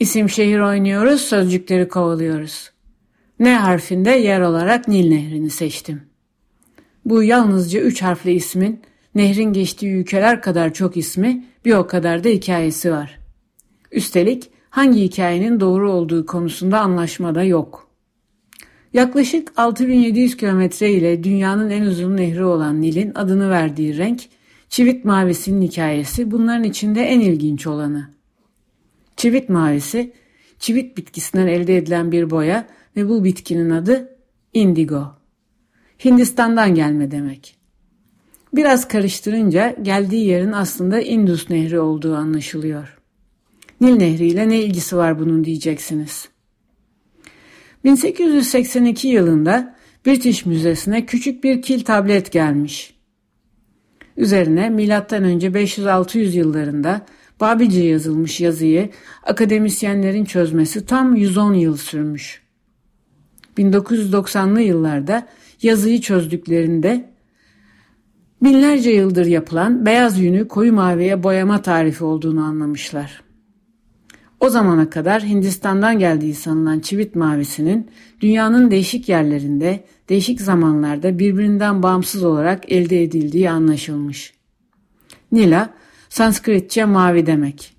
İsim şehir oynuyoruz, sözcükleri kovalıyoruz. N harfinde yer olarak Nil Nehri'ni seçtim. Bu yalnızca üç harfli ismin nehrin geçtiği ülkeler kadar çok ismi bir o kadar da hikayesi var. Üstelik hangi hikayenin doğru olduğu konusunda anlaşma da yok. Yaklaşık 6700 kilometre ile dünyanın en uzun nehri olan Nil'in adını verdiği renk, çivit mavisinin hikayesi bunların içinde en ilginç olanı. Çivit mavisi, çivit bitkisinden elde edilen bir boya ve bu bitkinin adı indigo. Hindistan'dan gelme demek. Biraz karıştırınca geldiği yerin aslında Indus Nehri olduğu anlaşılıyor. Nil Nehri ile ne ilgisi var bunun diyeceksiniz. 1882 yılında British Müzesi'ne küçük bir kil tablet gelmiş. Üzerine M.Ö. 500-600 yıllarında Babilce yazılmış yazıyı akademisyenlerin çözmesi tam 110 yıl sürmüş. 1990'lı yıllarda yazıyı çözdüklerinde binlerce yıldır yapılan beyaz yünü koyu maviye boyama tarifi olduğunu anlamışlar. O zamana kadar Hindistan'dan geldiği sanılan çivit mavisinin dünyanın değişik yerlerinde, değişik zamanlarda birbirinden bağımsız olarak elde edildiği anlaşılmış. Nila, Sanskritçe mavi demek.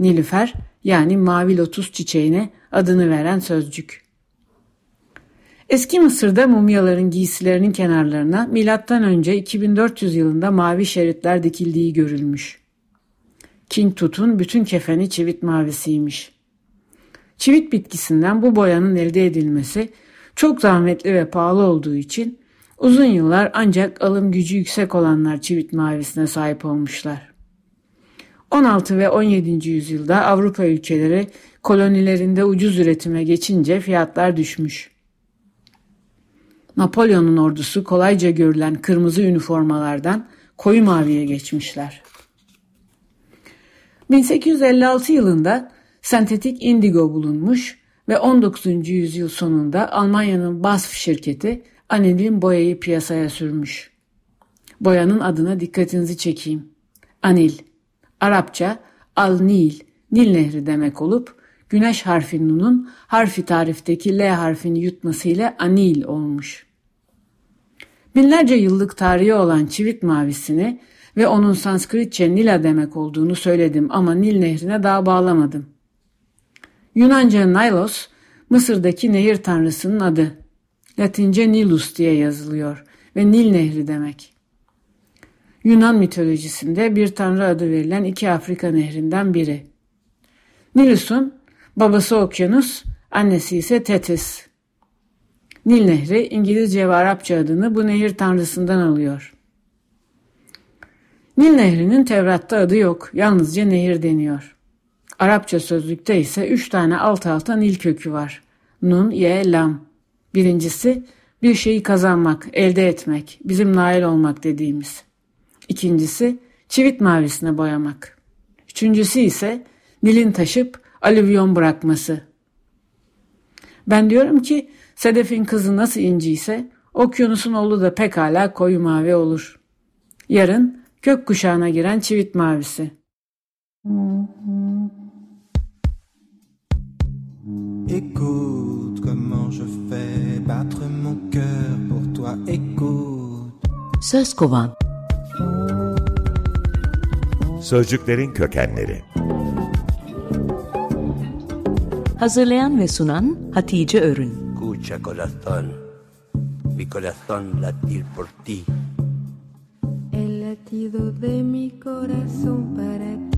Nilüfer yani mavi lotus çiçeğine adını veren sözcük. Eski Mısır'da mumyaların giysilerinin kenarlarına M.Ö. 2400 yılında mavi şeritler dikildiği görülmüş. King Tut'un bütün kefeni çivit mavisiymiş. Çivit bitkisinden bu boyanın elde edilmesi çok zahmetli ve pahalı olduğu için uzun yıllar ancak alım gücü yüksek olanlar çivit mavisine sahip olmuşlar. 16 ve 17. yüzyılda Avrupa ülkeleri kolonilerinde ucuz üretime geçince fiyatlar düşmüş. Napolyon'un ordusu kolayca görülen kırmızı üniformalardan koyu maviye geçmişler. 1856 yılında sentetik indigo bulunmuş ve 19. yüzyıl sonunda Almanya'nın BASF şirketi anilin boyayı piyasaya sürmüş. Boyanın adına dikkatinizi çekeyim. Anil, Arapça al-Nil, Nil Nehri demek olup güneş harfi nunun harfi tarifteki L harfini yutmasıyla anil olmuş. Binlerce yıllık tarihi olan çivit mavisini ve onun Sanskritçe Nila demek olduğunu söyledim ama Nil nehrine daha bağlamadım. Yunanca Nilos, Mısır'daki nehir tanrısının adı. Latince Nilus diye yazılıyor ve Nil nehri demek. Yunan mitolojisinde bir tanrı adı verilen iki Afrika nehrinden biri. Nilus'un babası Okyanus, annesi ise Tetis. Nil Nehri İngilizce ve Arapça adını bu nehir tanrısından alıyor. Nil Nehri'nin Tevrat'ta adı yok, yalnızca nehir deniyor. Arapça sözlükte ise üç tane alt alta Nil kökü var. Nun, Ye, Lam. Birincisi bir şeyi kazanmak, elde etmek, bizim nail olmak dediğimiz. İkincisi çivit mavisine boyamak. Üçüncüsü ise Nil'in taşıp alüvyon bırakması. Ben diyorum ki Sedef'in kızı nasıl inci ise okyanusun oğlu da pekala koyu mavi olur. Yarın kök kuşağına giren çivit mavisi. Écoute comment je fais battre mon cœur pour toi, écoute. Söz kovan. Sözcüklerin kökenleri. Hazırlayan ve sunan Hatice Örün. Escucha corazón, mi corazón latir por ti. Latido de mi corazón para ti.